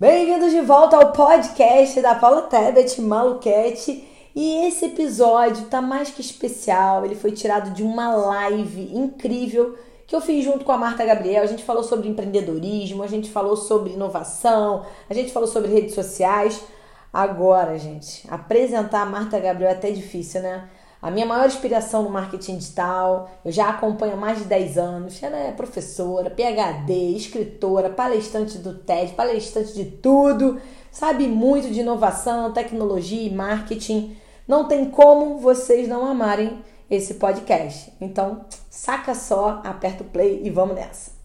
Bem-vindos de volta ao podcast da Paula Tebet Maluquete. E esse episódio tá mais que especial. Ele foi tirado de uma live incrível que eu fiz junto com a Marta Gabriel. A gente falou sobre empreendedorismo, a gente falou sobre inovação, a gente falou sobre redes sociais. Agora, gente, apresentar a Marta Gabriel é até difícil, né? A minha maior inspiração no marketing digital, eu já acompanho há mais de 10 anos. Ela é professora, PhD, escritora, palestrante do TED, palestrante de tudo, sabe muito de inovação, tecnologia e marketing. Não tem como vocês não amarem esse podcast. Então, saca só, aperta o play e vamos nessa.